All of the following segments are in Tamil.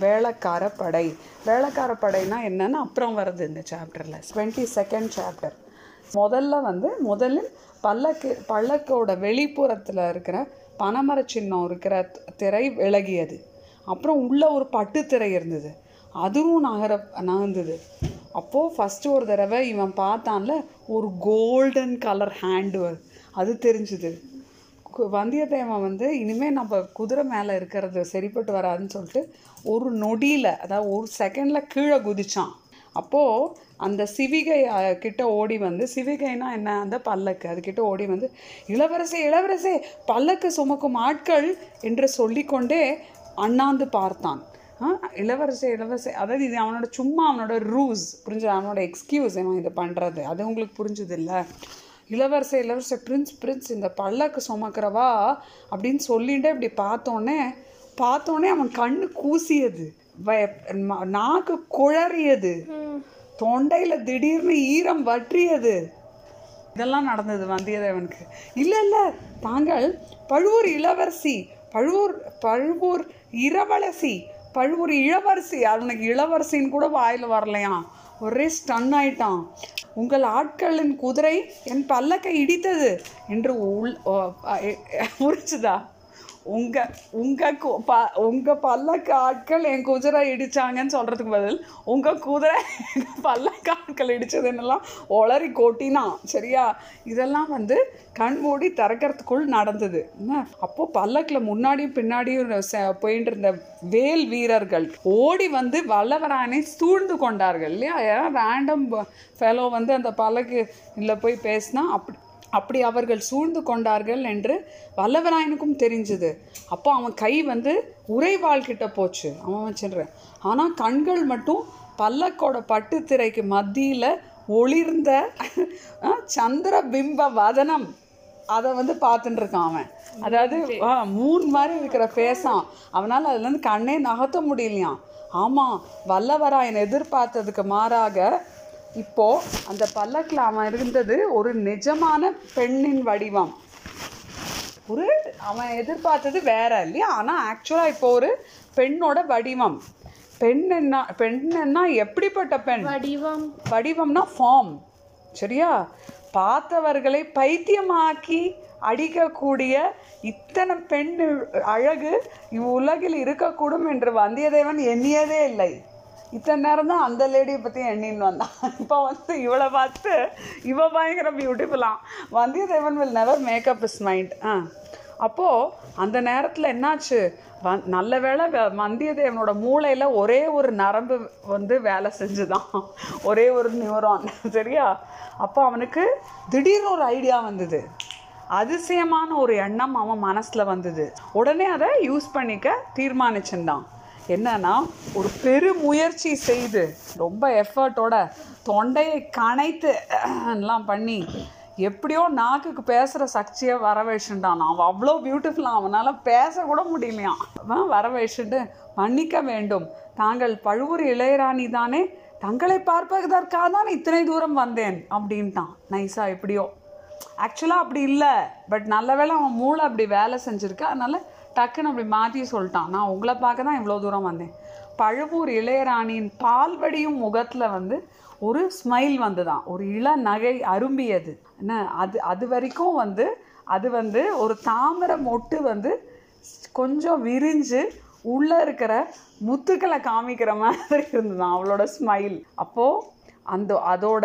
வேளக்கார படை வேளக்கார படைனா என்னன்னு அப்புறம் வருது இந்த சாப்டரில் டுவெண்ட்டி செகண்ட் சாப்டர் முதல்ல வந்து முதலில் பல்லக்கு பல்லக்கோட வெளிப்புறத்தில் இருக்கிற பனைமர சின்னம் இருக்கிற திரை விலகியது. அப்புறம் உள்ள ஒரு பட்டு திரை இருந்தது. அதுவும் நகர நகர்ந்தது. அப்போது ஃபஸ்ட்டு ஒரு தடவை இவன் பார்த்தான்ல ஒரு கோல்டன் கலர் ஹேண்டு அது தெரிஞ்சுது. வந்தியத்தேவன் வந்து இனிமேல் நம்ம குதிரை மேலே இருக்கிறது சரிப்பட்டு வராதுன்னு சொல்லிட்டு ஒரு நொடியில் அதாவது ஒரு செகண்டில் கீழே குதித்தான் அப்போது அந்த சிவிகை கிட்ட ஓடி வந்து சிவிகைனா என்ன? அந்த பல்லக்கு. அதுக்கிட்ட ஓடி வந்து இளவரசே இளவரசே பல்லக்கு சுமக்கும் ஆட்கள் என்று சொல்லிக்கொண்டே அண்ணாந்து பார்த்தான். இளவரசே இளவரசே. அதாவது இது அவனோட சும்மா அவனோட ரூஸ் புரிஞ்சு அவனோட எக்ஸ்கியூஸ் அவன் இதை பண்ணுறது அது உங்களுக்கு புரிஞ்சுது இல்லை இளவரசே இளவரசே பிரின்ஸ் பிரின்ஸ் இந்த பல்லக்கு சுமக்கிறவா அப்படின்னு சொல்லிட்டு இப்படி பார்த்தோன்னே பார்த்தோன்னே அவன் கண்ணு கூசியது. நாக்கு குழறியது. தொண்டையில் திடீர்னு ஈரம் வற்றியது. இதெல்லாம் நடந்தது வந்தியத்தேவனுக்கு. இல்லை இல்லை தாங்கள் பழுவூர் இளவரசி பழுவூர் பழுவூர் இரவலசி பழுவூர் இளவரசி. அவனுக்கு இளவரசின்னு கூட வாயில் வரலையாம். ஒரே ஸ்டன் ஆயிட்டான். உங்கள் ஆட்களின் குதிரை என் பல்லக்கை இடித்தது என்று உள் ஓ- உங்கள் உங்கள் கு- ப உங்கள் பல்லக்கு ஆட்கள் என் குதிரை இடித்தாங்கன்னு சொல்கிறதுக்கு பதில் உங்கள் குதிரை பல்லக்கு ஆட்கள் இடிச்சதுன்னெல்லாம் ஒளரி கொட்டினான் சரியா? இதெல்லாம் வந்து கண் மூடி திறக்கிறதுக்குள் நடந்தது. என்ன? அப்போது பல்லக்கில் முன்னாடியும் பின்னாடியும் ச- போயிட்டு இருந்த வேல் வீரர்கள் ஓடி வந்து வல்லவரானை சூழ்ந்து கொண்டார்கள் இல்லையா? ஏன்னா ரேண்டம் ஃபெலோ வந்து அந்த பல்லக்கு இல்லை போய் பேசினா அப்படி அப்படி அவர்கள் சூழ்ந்து கொண்டார்கள் என்று வல்லவராயனுக்கும் தெரிஞ்சுது. அப்போ அவன் கை வந்து உறைவாள் கிட்ட போச்சு. அவன் வச்சுடுறேன் ஆனால் கண்கள் மட்டும் பல்லக்கோட பட்டு திரைக்கு மத்தியில் ஒளிர்ந்த சந்திர பிம்ப வதனம். அதை வந்து பார்த்துட்டு இருக்கான் அவன். அதாவது ஆ, மூன் மாதிரி இருக்கிற ஃபேஸாம் அவனால் அதுலேருந்து கண்ணே நகர்த்த முடியலையாம். ஆமாம் வல்லவராயன் எதிர்பார்த்ததுக்கு மாறாக இப்போ அந்த பல்லக்கில் அவன் இருந்தது ஒரு நிஜமான பெண்ணின் வடிவம். ஒரு அவன் எதிர்பார்த்தது வேற இல்லையா? ஆனால் ஆக்சுவலாக இப்போ ஒரு பெண்ணோட வடிவம். பெண் என்ன பெண்ணன்னா எப்படிப்பட்ட பெண்? வடிவம். வடிவம்னா ஃபார்ம் சரியா? பார்த்தவர்களை பைத்தியமாக்கி அடிக்கக்கூடிய இத்தனை பெண் அழகு இவ்வுலகில் இருக்கக்கூடும் என்று வந்தியத்தேவன் எண்ணியதே இல்லை. இத்தனை நேரம் தான் அந்த லேடியை பற்றி எண்ணின்னு வந்தான். இப்போ வந்து இவளை பார்த்து இவ பயங்கர பியூட்டிஃபுல்லாம் Vandiyathevan will never make up is mind ஆ. அப்போது அந்த நேரத்தில் என்னாச்சு? வ நல்ல வேளை வந்தியத்தேவனோட மூளையில் ஒரே ஒரு நரம்பு வந்து வேலை செஞ்சுதான். ஒரே ஒரு நியூரான் சரியா? அப்போ அவனுக்கு திடீர்னு ஒரு ஐடியா வந்தது. அதிசயமான ஒரு எண்ணம் அவன் மனசில் வந்தது. உடனே அதை யூஸ் பண்ணிக்க தீர்மானிச்சிருந்தான். என்னன்னா ஒரு பெரு முயற்சி செய்து ரொம்ப எஃபர்ட்டோட தொண்டையை கனைத்து எல்லாம் பண்ணி எப்படியோ நாக்குக்கு பேசுகிற சக்தியை வர வச்சுட்டான் அவன் அவ்வளோ பியூட்டிஃபுல்லாக அவனால் பேசக்கூட முடியலையாம் அவன் வர வச்சுட்டு மன்னிக்க வேண்டும். தாங்கள் பழுவூர் இளையராணி தானே? தங்களை பார்ப்பதற்காக தான் இத்தனை தூரம் வந்தேன் அப்படின்ட்டான். நைஸாக எப்படியோ. ஆக்சுவலாக அப்படி இல்லை. பட் நல்ல வேளை அவன் மூளை அப்படி வேலை செஞ்சுருக்கு. அதனால் டக்குன்னு அப்படி மாற்றி சொல்லிட்டான். நான் உங்களை பார்க்க தான் இவ்வளோ தூரம் வந்தேன். பழுவூர் இளையராணியின் பால்வடியும் முகத்தில் வந்து ஒரு ஸ்மைல் வந்துதான் ஒரு இள நகை அரும்பியது. என்ன? அது அது வரைக்கும் வந்து அது வந்து ஒரு தாமரை மொட்டு வந்து கொஞ்சம் விரிஞ்சு உள்ளே இருக்கிற முத்துக்களை காமிக்கிற மாதிரி இருந்ததுதான் அவளோட ஸ்மைல் அப்போது அந்த அதோட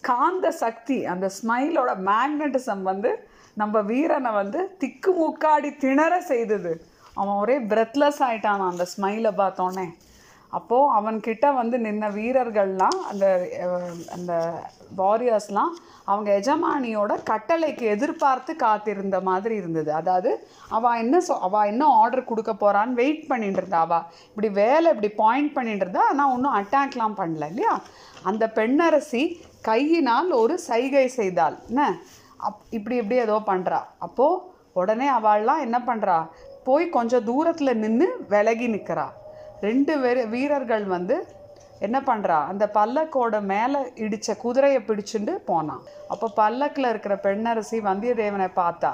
காந்த சக்தி அந்த ஸ்மைலோட மேக்னட்டிசம் வந்து நம்ம வீரனை வந்து திக்குமுக்காடி திணற செய்தது. அவன் ஒரே பிரெத்லெஸ் ஆயிட்டான் அந்த ஸ்மைலை பார்த்தோன்னே. அப்போது அவன்கிட்ட வந்து நின்ன வீரர்கள்லாம் அந்த அந்த வாரியர்ஸ்லாம் அவங்க எஜமானியோட கட்டளைக்கு எதிர்பார்த்து காத்திருந்த மாதிரி இருந்தது. அதாவது அவள் என்ன சொ அவள் என்ன ஆர்டர் கொடுக்க போகிறான்னு வெயிட் பண்ணிட்டு இருந்தா. அவள் இப்படி வேலை இப்படி பாயிண்ட் பண்ணிட்டு இருந்தா ஆனால் ஒன்றும் அட்டாக்லாம் பண்ணல இல்லையா? அந்த பெண்ணரசி கையினால் ஒரு சைகை செய்தாள். என்ன? அப் இப்படி இப்படி ஏதோ பண்ணுறா அப்போது உடனே அவள்லாம் என்ன பண்ணுறா போய் கொஞ்சம் தூரத்தில் நின்று விலகி நிற்கிறா ரெண்டு வீர வீரர்கள் வந்து என்ன பண்ணுறா அந்த பல்லக்கோட மேலே இடித்த குதிரையை பிடிச்சிட்டு போனான் அப்போ பல்லக்கில் இருக்கிற பெண்ணரசி வந்தியத்தேவனை பார்த்தா.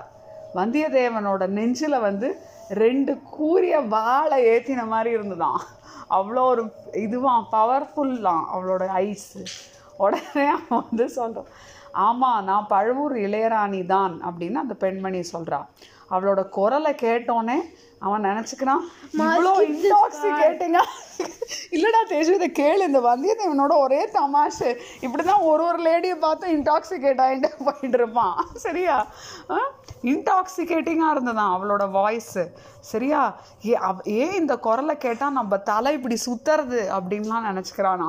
வந்தியத்தேவனோட நெஞ்சில் வந்து ரெண்டு கூரிய வாழை ஏற்றின மாதிரி இருந்துதான் அவ்வளோ ஒரு இதுவான் பவர்ஃபுல்லாம் அவளோட ஐஸு உடனே அவன் வந்து சொல்கிறான் ஆமாம் நான் பழுவூர் இளையராணி தான் அப்படின்னு அந்த பெண்மணி சொல்கிறா அவளோட குரலை கேட்டோன்னே அவன் நினச்சிக்கிறான் இவ்வளோ இன்டாக்சிகேட்டிங்கா இல்லைடா தேஜு இதை கேளு. இந்த வந்தியத்தேவனோட ஒரே தமாஷு. இப்படி தான் ஒரு ஒரு லேடியை பார்த்து இன்டாக்சிகேட் ஆகிட்டு போயிட்டு இருப்பான். சரியா? இன்டாக்சிகேட்டிங்காக இருந்ததான் அவளோட வாய்ஸு சரியா? ஏ அவ ஏன் இந்த குரலை கேட்டால் நம்ம தலை இப்படி சுத்துறது அப்படின்லாம் நினச்சிக்கிறானா?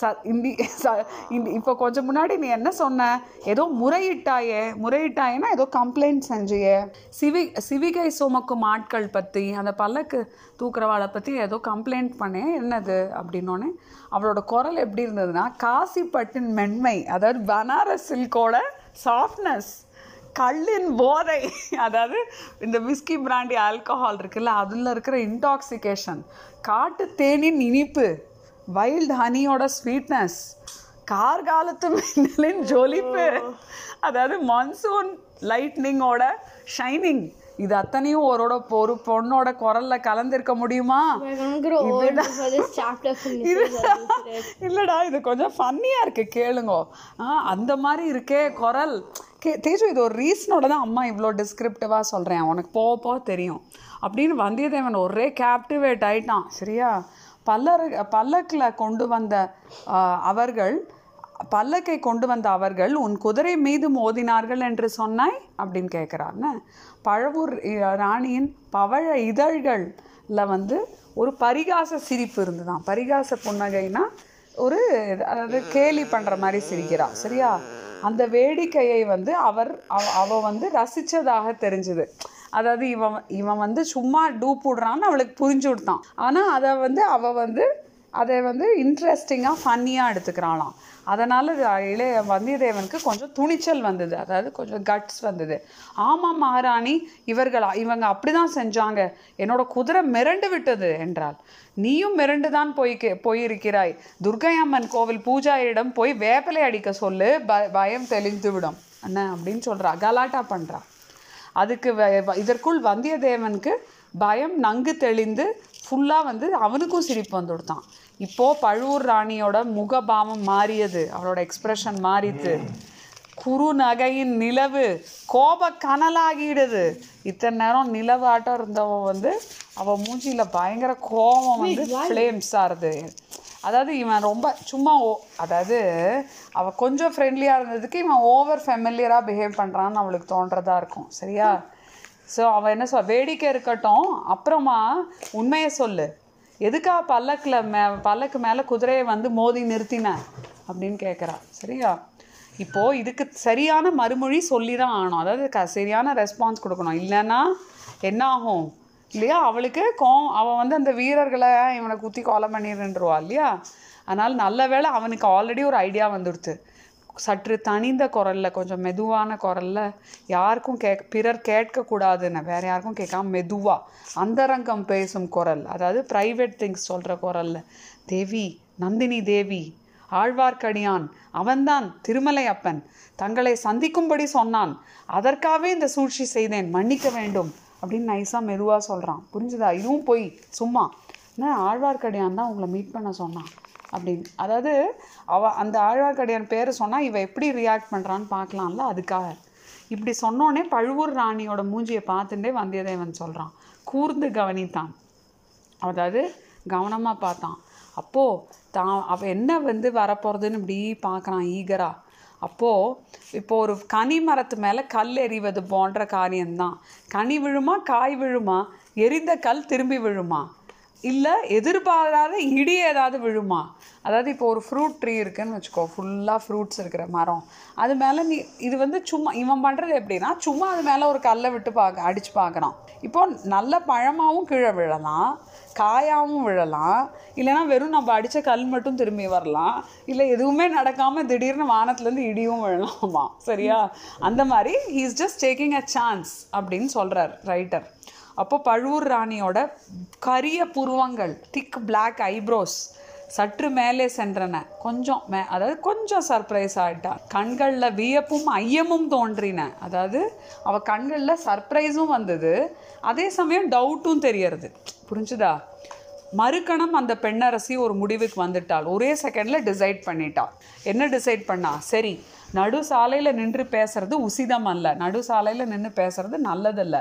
ச இந்தி ச இந்தி இப்போ கொஞ்சம் முன்னாடி நீ என்ன சொன்ன? ஏதோ முறையிட்டாயே முறையிட்டாயேன்னா ஏதோ கம்ப்ளைண்ட் செஞ்சியே. சிவி சிவிகை சுமக்கும் ஆட்கள் பற்றி அந்த பல்லக்கு தூக்குறவாளை பற்றி ஏதோ கம்ப்ளைண்ட் பண்ணேன் என்னது அப்படின்னோடனே அவளோட குரல் எப்படி இருந்ததுன்னா காசிப்பட்டின் மென்மை அதாவது பனாரஸ் சில்கோட சாஃப்ட்னஸ் கள்ளின் போதை அதாவது இந்த விஸ்கி பிராண்டி ஆல்கஹால் இருக்குல்ல அதில் இருக்கிற இன்டாக்சிகேஷன் காட்டு தேனின் இனிப்பு வைல்ட் ஹனியோட ஸ்வீட்னஸ் கார்காலத்து மின்னலின் ஜொலிப்பு அதாவது மான்சூன் லைட்னிங்கோட ஷைனிங் இது அத்தனையும் ஒரோட ஒரு பொண்ணோட குரல்ல கலந்திருக்க முடியுமா. இல்லடா இது கொஞ்சம் ஃபன்னியாக இருக்கு கேளுங்கோ. அந்த மாதிரி இருக்கே குரல். கே தேஜு இது ஒரு ரீசனோட தான் அம்மா இவ்வளோ டிஸ்கிரிப்டிவாக சொல்கிறேன் உனக்கு போக போக தெரியும். அப்படின்னு வந்தியத்தேவன் ஒரே கேப்டிவேட் ஆயிட்டான். சரியா? பல்லர் பல்லக்கில் கொண்டு வந்த அவர்கள் பல்லக்கை கொண்டு வந்த அவர்கள் உன் குதிரை மீது மோதினார்கள் என்று சொன்னாய்? அப்படின்னு கேட்குறாங்க பழவூர் ராணியின் பவழ இதழ்களில் வந்து ஒரு பரிகாச சிரிப்பு இருந்துதான். பரிகாச புன்னகைனா ஒரு அதாவது கேலி பண்ணுற மாதிரி சிரிக்கிறா சரியா? அந்த வேடிக்கையை வந்து அவர் அவ வந்து ரசித்ததாக தெரிஞ்சுது. அதாவது இவன் இவன் வந்து சும்மா டூப் விடுறான்னு அவளுக்கு புரிஞ்சு விட்டான். ஆனால் அதை வந்து அவள் வந்து அதை வந்து இன்ட்ரெஸ்டிங்காக ஃபன்னியாக எடுத்துக்கிறாளாம். அதனால் இளைய வந்தியத்தேவனுக்கு கொஞ்சம் துணிச்சல் வந்தது. அதாவது கொஞ்சம் கட்ஸ் வந்தது. ஆமாம் மகாராணி இவர்களா இவங்க அப்படி தான் செஞ்சாங்க. என்னோட குதிரை மிரண்டு விட்டது என்றால் நீயும் மிரண்டு தான் போய் போயிருக்கிறாய். துர்க்கையம்மன் கோவில் பூஜாரியிடம் போய் வேப்பிலை அடிக்க சொல்லு. ப பயம் தெளிந்து விடும். என்ன அப்படின்னு சொல்கிறா கலாட்டா பண்ணுறா அதுக்கு இதற்குள் வந்தியத்தேவனுக்கு பயம் நங்கு தெளிந்து ஃபுல்லாக வந்து அவனுக்கும் சிரிப்பு வந்து கொடுத்தான் இப்போது பழுவூர் ராணியோட முகபாவம் மாறியது. அவளோட எக்ஸ்பிரஷன் மாறித்து குறு நகையின் நிலவு கோப கனலாகிடுது. இத்தனை நேரம் நிலவு ஆட்டம் இருந்தவ வந்து அவள் மூஞ்சியில பயங்கர கோபம் வந்து ஃப்ளேம்ஸ் ஆறுது. அதாவது இவன் ரொம்ப சும்மா ஓ அதாவது அவள் கொஞ்சம் ஃப்ரெண்ட்லியாக இருந்ததுக்கு இவன் ஓவர் ஃபெமிலியராக பிஹேவ் பண்ணுறான்னு அவளுக்கு தோன்றதா இருக்கும். சரியா? ஸோ அவன் என்ன சொல் வேடிக்கை இருக்கட்டும். அப்புறமா உண்மையை சொல்லு. எதுக்கா பல்லக்கில் மே பல்லக்கு மேலே குதிரையை வந்து மோதி நிறுத்தின? அப்படின்னு கேட்குறா சரியா? இப்போது இதுக்கு சரியான மறுமொழி சொல்லி தான் ஆகணும். அதாவது க சரியான ரெஸ்பான்ஸ் கொடுக்கணும். இல்லைன்னா என்ன ஆகும் இல்லையா? அவளுக்கு கோ அவன் வந்து அந்த வீரர்களை இவனை குத்தி கொலை பண்ணிடுன்றவா இல்லையா? அதனால் நல்ல வேளை அவனுக்கு ஆல்ரெடி ஒரு ஐடியா வந்துடுது சற்று தனிந்த குரலில் கொஞ்சம் மெதுவான குரல்ல யாருக்கும் கேட்க பிறர் கேட்கக்கூடாதுன்னு வேறு யாருக்கும் கேட்காம மெதுவாக அந்தரங்கம் பேசும் குரல் அதாவது ப்ரைவேட் திங்ஸ் சொல்கிற குரலில் தேவி நந்தினி தேவி ஆழ்வார்க்கடியான் அவன்தான் திருமலை அப்பன் தங்களை சந்திக்கும்படி சொன்னான் அதற்காகவே இந்த சூழ்ச்சி செய்தேன் மன்னிக்க வேண்டும் அப்படின்னு நைஸாக மெதுவாக சொல்கிறான் புரிஞ்சுதா? இதுவும் போய் சும்மா என்ன ஆழ்வார்க்கடியான் தான் உங்களை மீட் பண்ண சொன்னான். அப்படின்னு. அதாவது அவ அந்த ஆழ்வார்க்கடியான் பேரை சொன்னால் இவ எப்படி ரியாக்ட் பண்ணுறான்னு பார்க்கலாம்ல அதுக்காக. இப்படி சொன்னோடனே பழுவூர் ராணியோட மூஞ்சியை பார்த்துட்டே வந்தியத்தேவன் சொல்கிறான் கூர்ந்து கவனித்தான். அதாவது கவனமாக பார்த்தான். அப்போது தான் அவள் என்ன வந்து வரப்போகிறதுன்னு இப்படி பார்க்குறான் ஈகராக அப்போது இப்போ ஒரு கனி மரத்து மேலே கல் எறிவது போன்ற காரியம்தான். கனி விழுமா காய் விழுமா? எரிந்த கல் திரும்பி விழுமா? இல்லை எதிர்பாராத இடி ஏதாவது விழுமா? அதாவது இப்போ ஒரு ஃப்ரூட் ட்ரீ இருக்குன்னு வச்சுக்கோ ஃபுல்லாக ஃப்ரூட்ஸ் இருக்கிற மரம். அது மேலே நீ இது வந்து சும்மா இவன் பண்ணுறது எப்படின்னா சும்மா அது மேலே ஒரு கல்லை விட்டு பார்க்க அடித்து பார்க்குறான் இப்போ நல்ல பழமாகவும் கீழே விழலாம் காயாகவும் விழலாம். இல்லைன்னா வெறும் நம்ம அடித்த கல் மட்டும் திரும்பி வரலாம். இல்லை எதுவுமே நடக்காமல் திடீர்னு வானத்துலேருந்து இடியும் விழலாமா? சரியா? அந்த மாதிரி he is just taking a chance அப்படின்னு சொல்கிறார் ரைட்டர் அப்போ பழுவூர் ராணியோட கரிய புருவங்கள் திக் பிளாக் ஐப்ரோஸ் சற்று மேலே சென்றன. கொஞ்சம் மே அதாவது கொஞ்சம் சர்ப்ரைஸ் ஆகிட்டான் கண்களில் வியப்பும் ஐயமும் தோன்றின. அதாவது அவள் கண்களில் சர்ப்ரைஸும் வந்தது. அதே சமயம் டவுட்டும் தெரியறது. புரிஞ்சுதா? மறுக்கணம் அந்த பெண்ணரசி ஒரு முடிவுக்கு வந்துட்டாள். ஒரே செகண்டில் டிசைட் பண்ணிட்டாள் என்ன டிசைட் பண்ணா? சரி நடு சாலையில் நின்று பேசுறது உசிதம் அல்ல. நடு சாலையில் நின்று பேசுறது நல்லதல்ல.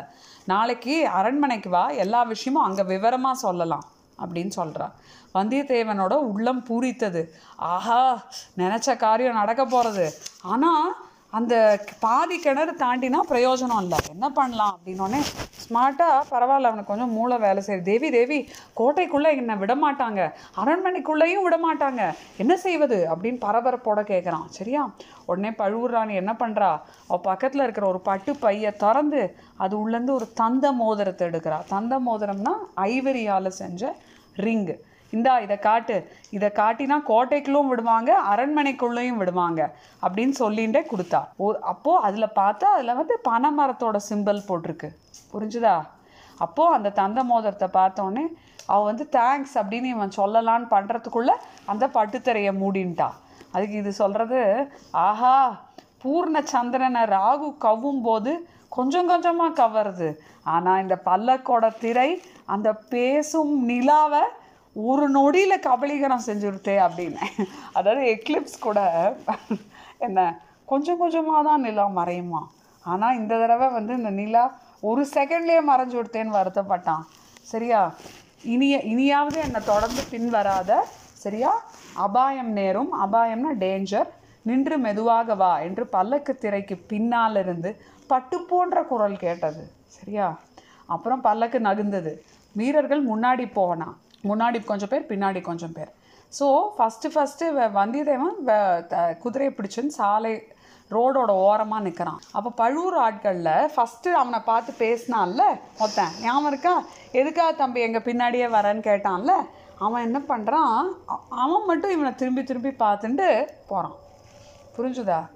நாளைக்கு அரண்மனைக்கு வா எல்லா விஷயமும் அங்கே விவரமாக சொல்லலாம் அப்படின்னு சொல்கிறா வந்தியத்தேவனோட உள்ளம் பூரித்தது. ஆஹா நினச்ச காரியம் நடக்க போகிறது ஆனால் அந்த பாதி கிணறு தாண்டினா பிரயோஜனம் இல்லை. என்ன பண்ணலாம் அப்படின்னோடனே ஸ்மார்ட்டாக பரவாயில்ல அவனுக்கு கொஞ்சம் மூளை வேலை செய்யுது. தேவி தேவி கோட்டைக்குள்ளே என்னை விடமாட்டாங்க. அரண்மனைக்குள்ளேயும் விட மாட்டாங்க என்ன செய்வது அப்படின்னு பரபரப்போட கேட்குறான் சரியா? உடனே பழுவூர் ராணி என்ன பண்ணுறா அவள் பக்கத்தில் இருக்கிற ஒரு பட்டு பையை திறந்து அது உள்ளேருந்து ஒரு தந்த மோதிரத்தை எடுக்கிறா. தந்த மோதிரம்னா ஐவரியால் செஞ்ச ரிங்கு. இந்தா இதை காட்டு. இதை காட்டினா கோட்டைக்குள்ளும் விடுவாங்க அரண்மனைக்குள்ளேயும் விடுவாங்க அப்படின்னு சொல்லிகிட்டே கொடுத்தா. ஓ அப்போது அதில் பார்த்தா அதில் வந்து பனை மரத்தோட சிம்பல் போட்டிருக்கு. புரிஞ்சுதா? அப்போது அந்த தந்த மோதிரத்தை பார்த்தோன்னே அவள் வந்து தேங்க்ஸ் அப்படின்னு இவன் சொல்லலான்னு பண்ணுறதுக்குள்ளே அந்த பட்டுத்தரையை மூடின்ட்டா. அதுக்கு இது சொல்கிறது ஆஹா பூர்ண சந்திரனை ராகு கவ்வும் போது கொஞ்சம் கொஞ்சமாக கவருது. ஆனால் இந்த பல்லக்கோட திரை அந்த பேசும் நிலாவை ஒரு நொடியில் கபலீகரம் செஞ்சுருத்தே அப்படின்னு. அதாவது எக்லிப்ஸ் கூட என்ன கொஞ்சம் கொஞ்சமாக தான் நிலா மறையுமா? ஆனால் இந்த தடவை வந்து இந்த நிலா ஒரு செகண்ட்லேயே மறைஞ்சு விடுத்தேன்னு வருத்தப்பட்டான். சரியா? இனிய இனியாவது என்னை தொடர்ந்து பின் வராத சரியா? அபாயம் நேரும் அபாயம்னா டேஞ்சர் நின்று மெதுவாக வா என்று பல்லக்கு திரைக்கு பின்னால் இருந்து பட்டு போன்ற குரல் கேட்டது. சரியா? அப்புறம் பல்லக்கு நகுந்தது. வீரர்கள் முன்னாடி போனான் முன்னாடி கொஞ்சம் பேர் பின்னாடி கொஞ்சம் பேர். ஸோ ஃபஸ்ட்டு ஃபஸ்ட்டு வந்தியத்தேவன் த- குதிரையை பிடிச்சுன்னு சாலை ரோடோட ஓரமாக நிற்கிறான் அப்போ பழுவூர் ஆட்களில் ஃபஸ்ட்டு அவனை பார்த்து பேசினான்ல மொத்தன் ஞாபகம் இருக்கா? எதுக்காக தம்பி எங்கள் பின்னாடியே வரேன்னு கேட்டான்ல? அவன் என்ன பண்ணுறான் அவன் மட்டும் இவனை திரும்பி திரும்பி பார்த்துட்டு போகிறான் புரிஞ்சுதா?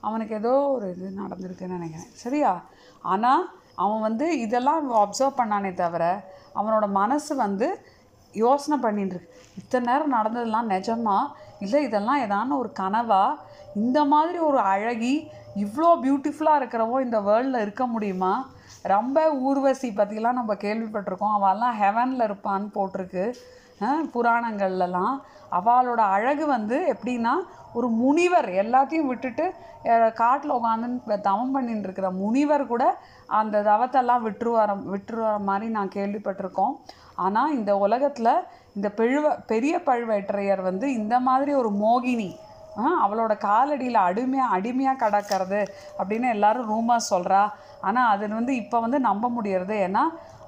அவனுக்கு ஏதோ ஒரு இது நடந்திருக்குன்னு நினைக்கிறேன். சரியா? ஆனால் அவன் வந்து இதெல்லாம் அப்சர்வ் பண்ணானே தவிர அவனோட மனசு வந்து யோசனை பண்ணிட்டுருக்கு இத்தனை நேரம் நடந்ததெல்லாம் நிஜமா இல்லை இதெல்லாம் ஏதான ஒரு கனவா? இந்த மாதிரி ஒரு அழகி இவ்வளோ பியூட்டிஃபுல்லாக இருக்கிறவோ இந்த வேர்ல்டில் இருக்க முடியுமா? ரொம்ப ஊர்வசி பற்றிலாம் நம்ம கேள்விப்பட்டிருக்கோம். அவெல்லாம் ஹெவனில் இருப்பான்னு போட்டிருக்கு. புராணங்கள்லலாம். அவளோட அழகு வந்து எப்படின்னா ஒரு முனிவர் எல்லாத்தையும் விட்டுட்டு காட்டில் உட்காந்து தவம் பண்ணிட்டு இருக்கிற முனிவர் கூட அந்த தவத்தெல்லாம் விட்டுருவார விட்டுருவார மாதிரி நான் கேள்விப்பட்டிருக்கோம். ஆனால் இந்த உலகத்தில் இந்த பெழுவ பெரிய பழுவேட்டரையர் வந்து இந்த மாதிரி ஒரு மோகினி அவளோட காலடியில் அடிமையாக அடிமையாக கிடக்கிறது அப்படின்னு எல்லாரும் ரூமாக சொல்கிறா ஆனால் அது வந்து இப்போ வந்து நம்ப முடியறது. ஏன்னா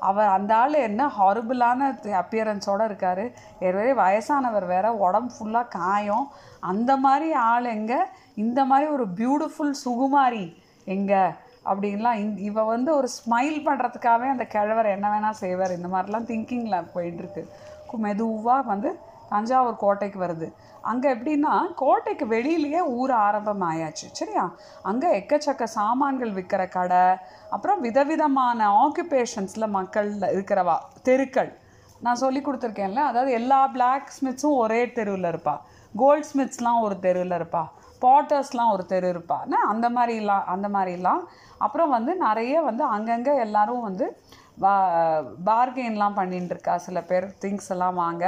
அவர் அந்த ஆள் என்ன ஹாரிபிளான அப்பியரன்ஸோடு இருக்கார். ஏற்கனவே வயசானவர் வேற உடம்பு ஃபுல்லாக காயம். அந்த மாதிரி ஆள் எங்கே? இந்த மாதிரி ஒரு பியூட்டிஃபுல் சுகுமாரி எங்கே? அப்படின்லாம் இந் இவ வந்து ஒரு ஸ்மைல் பண்ணுறதுக்காகவே அந்த கிழவர் என்ன வேணால் செய்வார். இந்த மாதிரிலாம் திங்கிங்கில் போயிட்டுருக்கு மெதுவாக வந்து தஞ்சாவூர் கோட்டைக்கு வருது. அங்கே எப்படின்னா கோட்டைக்கு வெளியிலேயே ஊர் ஆரம்பம் ஆயாச்சு சரியா? அங்கே எக்கச்சக்க சாமான்கள் விற்கிற கடை அப்புறம் விதவிதமான ஆக்குபேஷன்ஸில் மக்கள் இருக்கிறவா தெருக்கள். நான் சொல்லி கொடுத்துருக்கேன்ல அதாவது எல்லா பிளாக் ஸ்மித்ஸும் ஒரே தெருவில் இருப்பா. கோல்ட் ஸ்மித்ஸ்லாம் ஒரு தெருவில் இருப்பா. பாட்டர்ஸ்லாம் ஒரு தெரு இருப்பா. அந்த மாதிரிலாம் அந்த மாதிரிலாம். அப்புறம் வந்து நிறைய வந்து அங்கங்கே எல்லோரும் வந்து பா பார்கெயின்லாம் பண்ணிட்டு இருக்கா சில பேர் திங்ஸ் எல்லாம் வாங்க.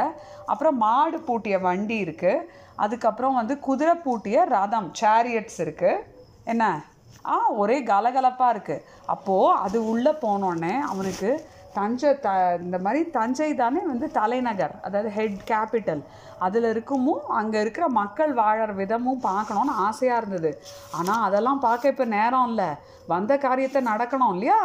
அப்புறம் மாடு பூட்டிய வண்டி இருக்குது அதுக்கப்புறம் வந்து குதிரை பூட்டிய ரதம் சேரியட்ஸ் இருக்குது என்ன? ஆ ஒரே கலகலப்பாக இருக்குது அப்போது அது உள்ளே போனோடனே அவனுக்கு தஞ்சை த இந்த மாதிரி தஞ்சை தானே வந்து தலைநகர் அதாவது ஹெட் கேபிட்டல் அதில் இருக்கமும் அங்கே இருக்கிற மக்கள் வாழற விதமும் பார்க்கணுன்னு ஆசையாக இருந்தது. ஆனால் அதெல்லாம் பார்க்க இப்போ நேரம் இல்லை. வந்த காரியத்தை நடக்கணும் இல்லையா?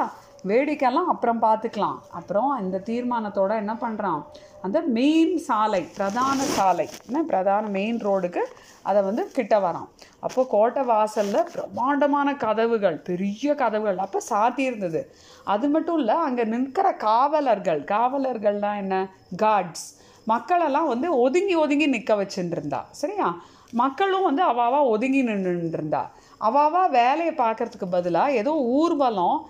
வேடிக்கைலாம் அப்புறம் பார்த்துக்கலாம். அப்புறம் இந்த தீர்மானத்தோட என்ன பண்ணுறான் அந்த மெயின் சாலை பிரதான சாலை என்ன பிரதான மெயின் ரோடுக்கு அதை வந்து கிட்ட வரான். அப்போ கோட்டை வாசலில் பிரம்மாண்டமான கதவுகள் பெரிய கதவுகள் அப்போ சாத்தி இருந்தது. அது மட்டும் இல்லை அங்கே நிற்கிற காவலர்கள் காவலர்கள்லாம் என்ன? கார்ட்ஸ் மக்களெல்லாம் வந்து ஒதுங்கி ஒதுங்கி நிற்க வச்சுட்டு இருந்தா. சரியா? மக்களும் வந்து அவாவா ஒதுங்கி நின்றுருந்தா அவாவா வேலையை பார்க்கறதுக்கு பதிலாக ஏதோ ஊர்வலம்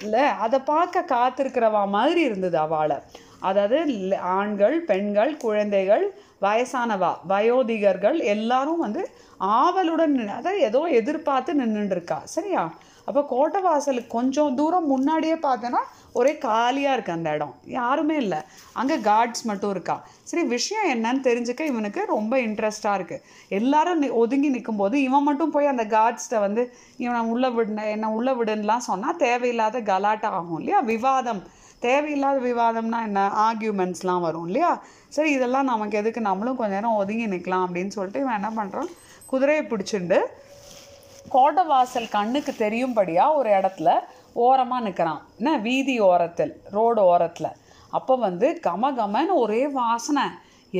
இல்லை அதை பார்க்க காத்திருக்கிறவா மாதிரி இருந்தது அவளை. அதாவது ஆண்கள் பெண்கள் குழந்தைகள் வயசானவா வயோதிகர்கள் எல்லாரும் வந்து ஆவலுடன் அதை ஏதோ எதிர்பார்த்து நின்றுட்டு சரியா? அப்போ கோட்டை வாசலுக்கு கொஞ்சம் தூரம் முன்னாடியே பார்த்தேன்னா ஒரே காலியாக இருக்குது அந்த இடம். யாருமே இல்லை. அங்கே கார்ட்ஸ் மட்டும் இருக்கா. சரி விஷயம் என்னன்னு தெரிஞ்சுக்க இவனுக்கு ரொம்ப இன்ட்ரெஸ்டாக இருக்குது எல்லாரும் ஒதுங்கி நிற்கும்போது இவன் மட்டும் போய் அந்த கார்ட்ஸ்கிட்ட வந்து இவனை உள்ளே விடுன என்ன உள்ளே விடுன்னுலாம் சொன்னால் தேவையில்லாத கலாட்டா ஆகும் இல்லையா? விவாதம். தேவையில்லாத விவாதம்னா என்ன? ஆர்கியூமெண்ட்ஸ்லாம் வரும் இல்லையா? சரி இதெல்லாம் நமக்கு எதுக்கு? நம்மளும் கொஞ்ச நேரம் ஒதுங்கி நிற்கலாம் அப்படின்னு சொல்லிட்டு இவன் என்ன பண்ணுறான் குதிரையை பிடிச்சிண்டு கோட்டை வாசல் கண்ணுக்கு தெரியும்படியாக ஒரு இடத்துல ஓரமாக நிற்கிறான் என்ன? வீதி ஓரத்தில் ரோடு ஓரத்தில். அப்போ வந்து கமகமன்னு ஒரே வாசனை.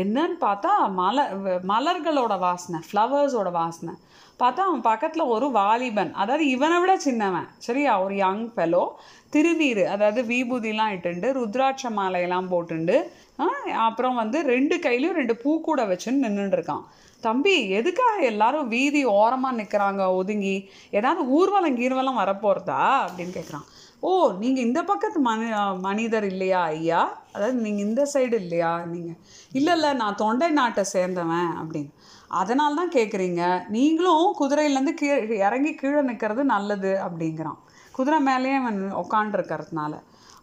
என்னன்னு பார்த்தா மலர் மலர்களோட வாசனை ஃப்ளவர்ஸோட வாசனை. பார்த்தா அவன் பக்கத்தில் ஒரு வாலிபன். அதாவது இவனை விட சின்னவன். சரியா? ஒரு யங் ஃபெலோ திருநீர் அதாவது வீபூதிலாம் இட்டுண்டு ருத்ராட்ச மாலையெல்லாம் போட்டுண்டு அப்புறம் வந்து ரெண்டு கையிலையும் ரெண்டு பூக்கூட வச்சுன்னு நின்றுட்டு இருக்கான். தம்பி எதுக்காக எல்லாரும் வீதி ஓரமாக நிற்கிறாங்க ஒதுங்கி? ஏதாவது ஊர்வலம் கீர்வலம் வரப்போகிறதா அப்படின்னு கேட்குறான் ஓ நீங்கள் இந்த பக்கத்து மனி மனிதர் இல்லையா ஐயா? அதாவது நீங்கள் இந்த சைடு இல்லையா நீங்கள் இல்லை இல்லை நான் தொண்டை நாட்டை சேர்ந்தவன் அப்படின்னு. அதனால தான் கேட்குறீங்க நீங்களும் குதிரையிலேருந்து கீழே இறங்கி கீழே நிற்கிறது நல்லது அப்படிங்கிறான். குதிரை மேலேயே அவன் உக்காண்டிருக்கிறதுனால.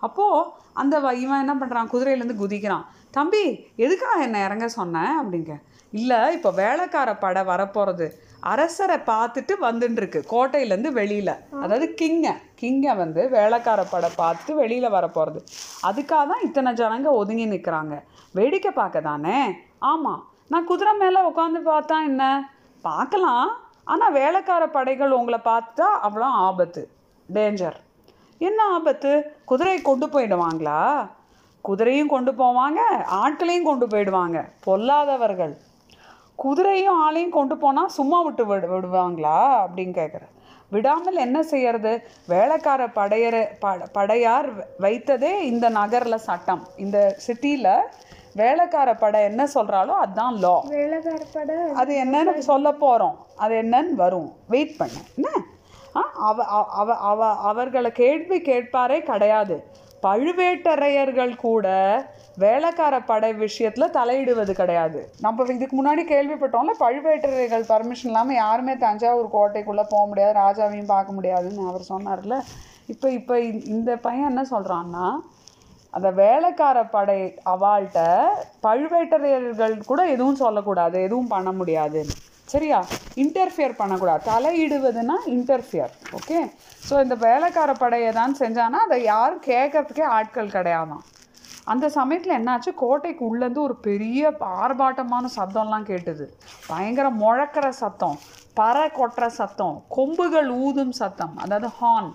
அப்போது அந்த இவன் என்ன பண்ணுறான் குதிரையிலேருந்து குதிக்கிறான். தம்பி எதுக்காக என்னை இறங்க சொன்னேன் அப்படிங்க இல்லை இப்போ வேலைக்கார படை வரப்போகிறது அரசரை பார்த்துட்டு வந்துட்டுருக்கு கோட்டையிலேருந்து வெளியில். அதாவது கிங்கை. கிங்கை வந்து வேலைக்கார படை பார்த்துட்டு வெளியில் வரப்போகிறது அதுக்காக தான் இத்தனை ஜனங்க ஒதுங்கி நிற்கிறாங்க வேடிக்கை பார்க்க தானே ஆமாம் நான் குதிரை மேலே உட்காந்து பார்த்தா என்ன? பார்க்கலாம். ஆனால் வேலைக்கார படைகள் உங்களை பார்த்தா அவ்வளோ ஆபத்து. டேஞ்சர் என்ன ஆபத்து? குதிரையை கொண்டு போயிடுவாங்களா? குதிரையும் கொண்டு போவாங்க ஆட்களையும் கொண்டு போயிடுவாங்க. பொல்லாதவர்கள். குதிரையும் ஆளையும் கொண்டு போனால் சும்மா விட்டு விடு விடுவாங்களா? அப்படின்னு கேட்குறேன் விடாமல் என்ன செய்யறது? வேலைக்கார படையற பட படையார் வைத்ததே இந்த நகரில் சட்டம். இந்த சிட்டியில் வேலைக்கார படை என்ன சொல்கிறாலோ அதுதான் லா வேலைக்கார படை அது என்னன்னு சொல்ல போகிறோம் அது என்னன்னு வரும். வெயிட் பண்ணு. என்ன? அவ- அவ அவ அவர்களை கேள்வி கேட்பாரே கிடையாது. பழுவேட்டரையர்கள் கூட வேலைக்கார படை விஷயத்தில் தலையிடுவது கிடையாது. நம்ம இதுக்கு முன்னாடி கேள்விப்பட்டோம்ல பழுவேட்டரையர்கள் பர்மிஷன் இல்லாமல் யாருமே தஞ்சாவூர் கோட்டைக்குள்ளே போக முடியாது ராஜாவையும் பார்க்க முடியாதுன்னு அவர் சொன்னார்ல. இப்போ இப்போ இந்த பையன் என்ன சொல்கிறான்னா அந்த வேலைக்கார படை அவாள்கிட்ட பழுவேட்டரையர்கள் கூட எதுவும் சொல்லக்கூடாது எதுவும் பண்ண முடியாது சரியா? இன்டர்ஃபியர் பண்ணக்கூடாது. தலையிடுவதுன்னா இன்டர்ஃபியர் ஓகே ஸோ இந்த வேலைக்கார படையை தான் செஞ்சானா அதை யாரும் கேட்கறதுக்கே ஆட்கள் கிடையாதான் அந்த சமயத்தில் என்னாச்சு? கோட்டைக்கு உள்ளேருந்து ஒரு பெரிய ஆர்ப்பாட்டமான சத்தம்லாம் கேட்டுது. பயங்கர முழக்கிற சத்தம் பறை கொட்டுற சத்தம் கொம்புகள் ஊதும் சத்தம் அதாவது ஹார்ன்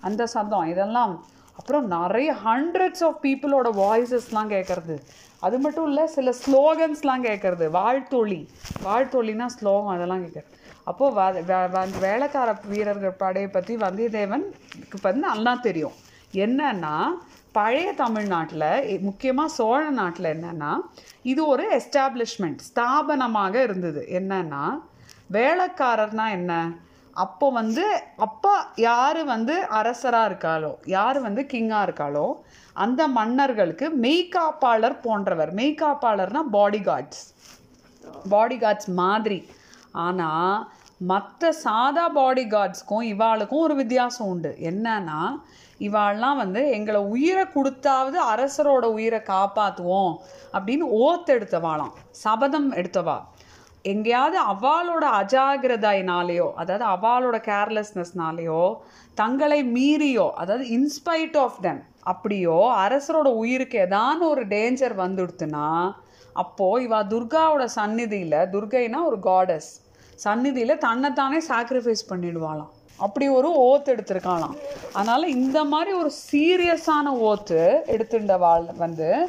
அந்த சத்தம் இதெல்லாம். அப்புறம் நிறைய ஹண்ட்ரட்ஸ் ஆஃப் பீப்புளோட வாய்ஸஸ்லாம் கேட்குறது அது மட்டும் இல்லை சில ஸ்லோகன்ஸ்லாம் கேட்குறது வாழ்த்தொழி. வாழ்த்தொழினா ஸ்லோகம் அதெல்லாம் கேட்குறது அப்போது வ வ- வேலைக்கார வீரர்கள் படையை பற்றி வந்தியத்தேவனுக்கு வந்து நல்லா தெரியும். என்னன்னா பழைய தமிழ்நாட்டில் முக்கியமாக சோழ நாட்டில் என்னென்னா இது ஒரு எஸ்டாப்ளிஷ்மெண்ட் ஸ்தாபனமாக இருந்தது. என்னென்னா வேலைக்காரர்னா என்ன? அப்போ வந்து அப்போ யார் வந்து அரசராக இருக்காளோ யார் வந்து கிங்காக இருக்காளோ அந்த மன்னர்களுக்கு மெய்காப்பாளர் போன்றவர். மெய்காப்பாளர்னால் பாடி கார்ட்ஸ் பாடி கார்ட்ஸ் மாதிரி. ஆனால் மற்ற சாதா பாடி கார்ட்ஸ்க்கும் இவாளுக்கும் ஒரு வித்தியாசம் உண்டு. என்னன்னா இவாள்லாம் வந்து எங்களை உயிரை கொடுத்தாவது அரசரோட உயிரை காப்பாற்றுவோம் அப்படின்னு ஓத்து எடுத்தவாளாம். சபதம் எடுத்தவா. எங்கேயாவது அவளோட அஜாகிரதைனாலேயோ அதாவது அவளோட கேர்லெஸ்னஸ்னாலேயோ தங்களை மீறியோ அதாவது இன்ஸ்பைட் ஆஃப் தெம் அப்படியோ அரசரோட உயிருக்கு ஏதான ஒரு டேஞ்சர் வந்துடுத்துனா அப்போது இவா துர்காவோட சந்நிதியில் துர்கைனா ஒரு காடஸ் சந்நிதியில் தன்னைத்தானே சாக்ரிஃபைஸ் பண்ணிடுவாளாம். அப்படி ஒரு ஓத்து எடுத்திருக்காளாம் அதனால் இந்த மாதிரி ஒரு சீரியஸான ஓத்து எடுத்துட்டவாள் வந்து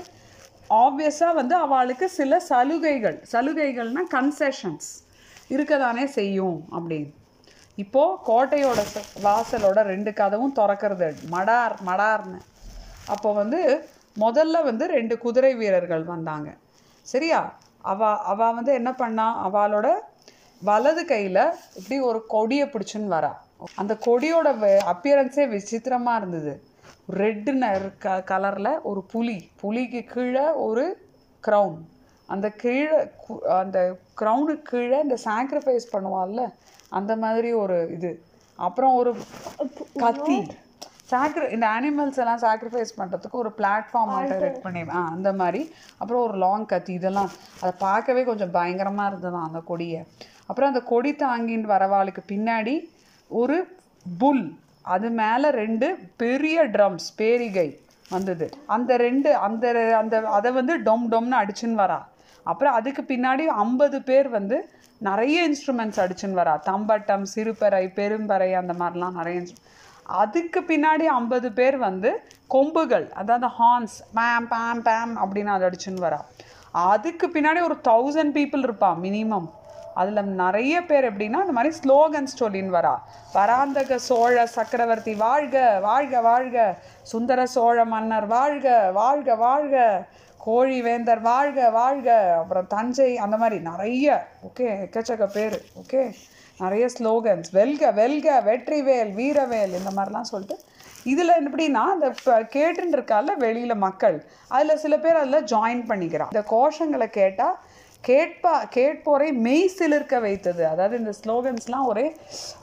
ஆப்வியஸாக வந்து அவளுக்கு சில சலுகைகள். சலுகைகள்னா கன்செஷன்ஸ் இருக்கதானே செய்யும் அப்படின்னு. இப்போது கோட்டையோட வாசலோட ரெண்டு கதவும் திறக்கிறது. மடார் மடார்னு. அப்போ வந்து முதல்ல வந்து ரெண்டு குதிரை வீரர்கள் வந்தாங்க. சரியா? அவ அவ வந்து என்ன பண்ணா? அவளோட வலது கையில் இப்படி ஒரு கொடியை பிடிச்சுன்னு வரா. அந்த கொடியோட அப்பியரன்ஸே விசித்திரமாக இருந்தது. ரெட்டு க கலரில் ஒரு புலி புலிக்கு கீழே ஒரு க்ரௌன் அந்த கீழே அந்த க்ரௌனுக்கு கீழே இந்த சாக்ரிஃபைஸ் பண்ணுவாள்ல அந்த மாதிரி ஒரு இது. அப்புறம் ஒரு கத்தி. சாக்ரி இந்த அனிமல்ஸ் எல்லாம் சாக்ரிஃபைஸ் பண்ணுறதுக்கு ஒரு பிளாட்ஃபார்ம் ரெடி பண்ணி ஆ அந்த மாதிரி. அப்புறம் ஒரு லாங் கத்தி இதெல்லாம். அதை பார்க்கவே கொஞ்சம் பயங்கரமாக இருந்ததாம் அந்த கொடியை. அப்புறம் அந்த கொடி தாங்கின்னு வரவாளுக்கு பின்னாடி ஒரு புல் அது மேலே ரெண்டு பெரிய ட்ரம்ஸ் பேரிகை வந்தது. அந்த ரெண்டு அந்த அந்த அதை வந்து டொம் டொம்னு அடிச்சுன்னு வரா. அப்புறம் அதுக்கு பின்னாடி ஐம்பது பேர் வந்து நிறைய இன்ஸ்ட்ருமெண்ட்ஸ் அடிச்சுன்னு வரா. தம்பட்டம் சிறுபறை பெரும்பறை அந்த மாதிரிலாம் நிறைய அதுக்கு பின்னாடி ஐம்பது பேர் வந்து கொம்புகள் அதாவது ஹார்ன்ஸ் பேம் பேம் பேம் அப்படின்னு அதை அடிச்சுன்னு வரா. அதுக்கு பின்னாடி ஒரு தௌசண்ட் பீப்புள் இருப்பான் மினிமம் அதில் நிறைய பேர் எப்படின்னா இந்த மாதிரி ஸ்லோகன்ஸ் சொல்லின்னு வரா. பராந்தக சோழ சக்கரவர்த்தி வாழ்க வாழ்க வாழ்க. சுந்தர சோழ மன்னர் வாழ்க வாழ்க வாழ்க. கோழி வேந்தர் வாழ்க வாழ்க. அப்புறம் தஞ்சை அந்த மாதிரி நிறைய ஓகே எக்கச்சக்க பேர் ஓகே நிறைய ஸ்லோகன்ஸ் வெல்க வெல்க வெற்றிவேல் வீரவேல் இந்த மாதிரிலாம் சொல்லிட்டு. இதில் எப்படின்னா இந்த ப- கேட்டுன்னு இருக்கால வெளியில் மக்கள். அதில் சில பேர் அதில் ஜாயின் பண்ணிக்கிறான் இந்த கோஷங்களை கேட்டால் கேட்பா கேட்போரை மெய் சிலிர்க்க வைத்தது. அதாவது இந்த ஸ்லோகன்ஸ்லாம் ஒரே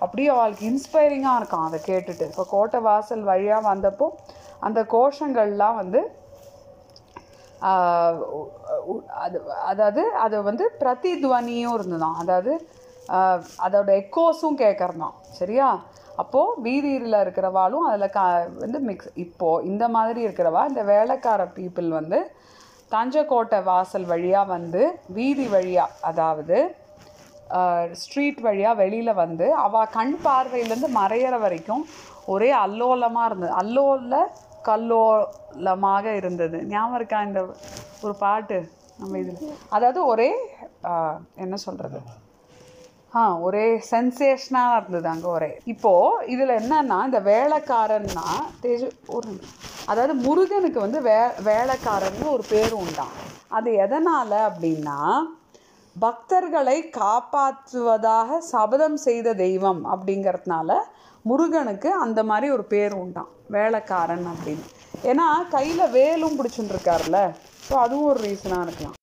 அப்படியே அவளுக்கு இன்ஸ்பைரிங்காக இருக்கும் அதை கேட்டுட்டு. இப்போ கோட்டை வாசல் வழியாக வந்தப்போ அந்த கோஷங்கள்லாம் வந்து அது அதாவது அது வந்து பிரதித்வனியும் இருந்ததாம். அதாவது அதோட எக்கோஸும் கேட்குறதான் சரியா? அப்போது வீதியில் இருக்கிறவாளும் அதில் கா வந்து மிக்ஸ் இப்போது இந்த மாதிரி இருக்கிறவா? இந்த வேலைக்கார பீப்புள் வந்து தஞ்சக்கோட்டை வாசல் வழியாக வந்து வீதி வழியாக அதாவது ஸ்ட்ரீட் வழியாக வெளியில் வந்து அவள் கண் பார்வையிலேருந்து மறையிற வரைக்கும் ஒரே அல்லோலமாக இருந்தது. அல்லோல கல்லோலமாக இருந்தது. ஞாபகம் இருக்கா இந்த ஒரு பாட்டு? நம்ம இதில். அதாவது ஒரே என்ன சொல்கிறது ஒரே சென்சேஷனாக இருந்தது அங்கே ஒரே. இப்போது இதில் என்னன்னா இந்த வேலைக்காரன்னா தேஜு ஒரு அதாவது முருகனுக்கு வந்து வே வேலைக்காரன்னு ஒரு பேர் உண்டாம். அது எதனால் அப்படின்னா பக்தர்களை காப்பாற்றுவதாக சபதம் செய்த தெய்வம் அப்படிங்கிறதுனால முருகனுக்கு அந்த மாதிரி ஒரு பேர் உண்டாம் வேலைக்காரன் அப்படின்னு. ஏன்னா கையில் வேலும் பிடிச்சுட்டுருக்காருல ஸோ அதுவும் ஒரு ரீசனாக இருக்கலாம்.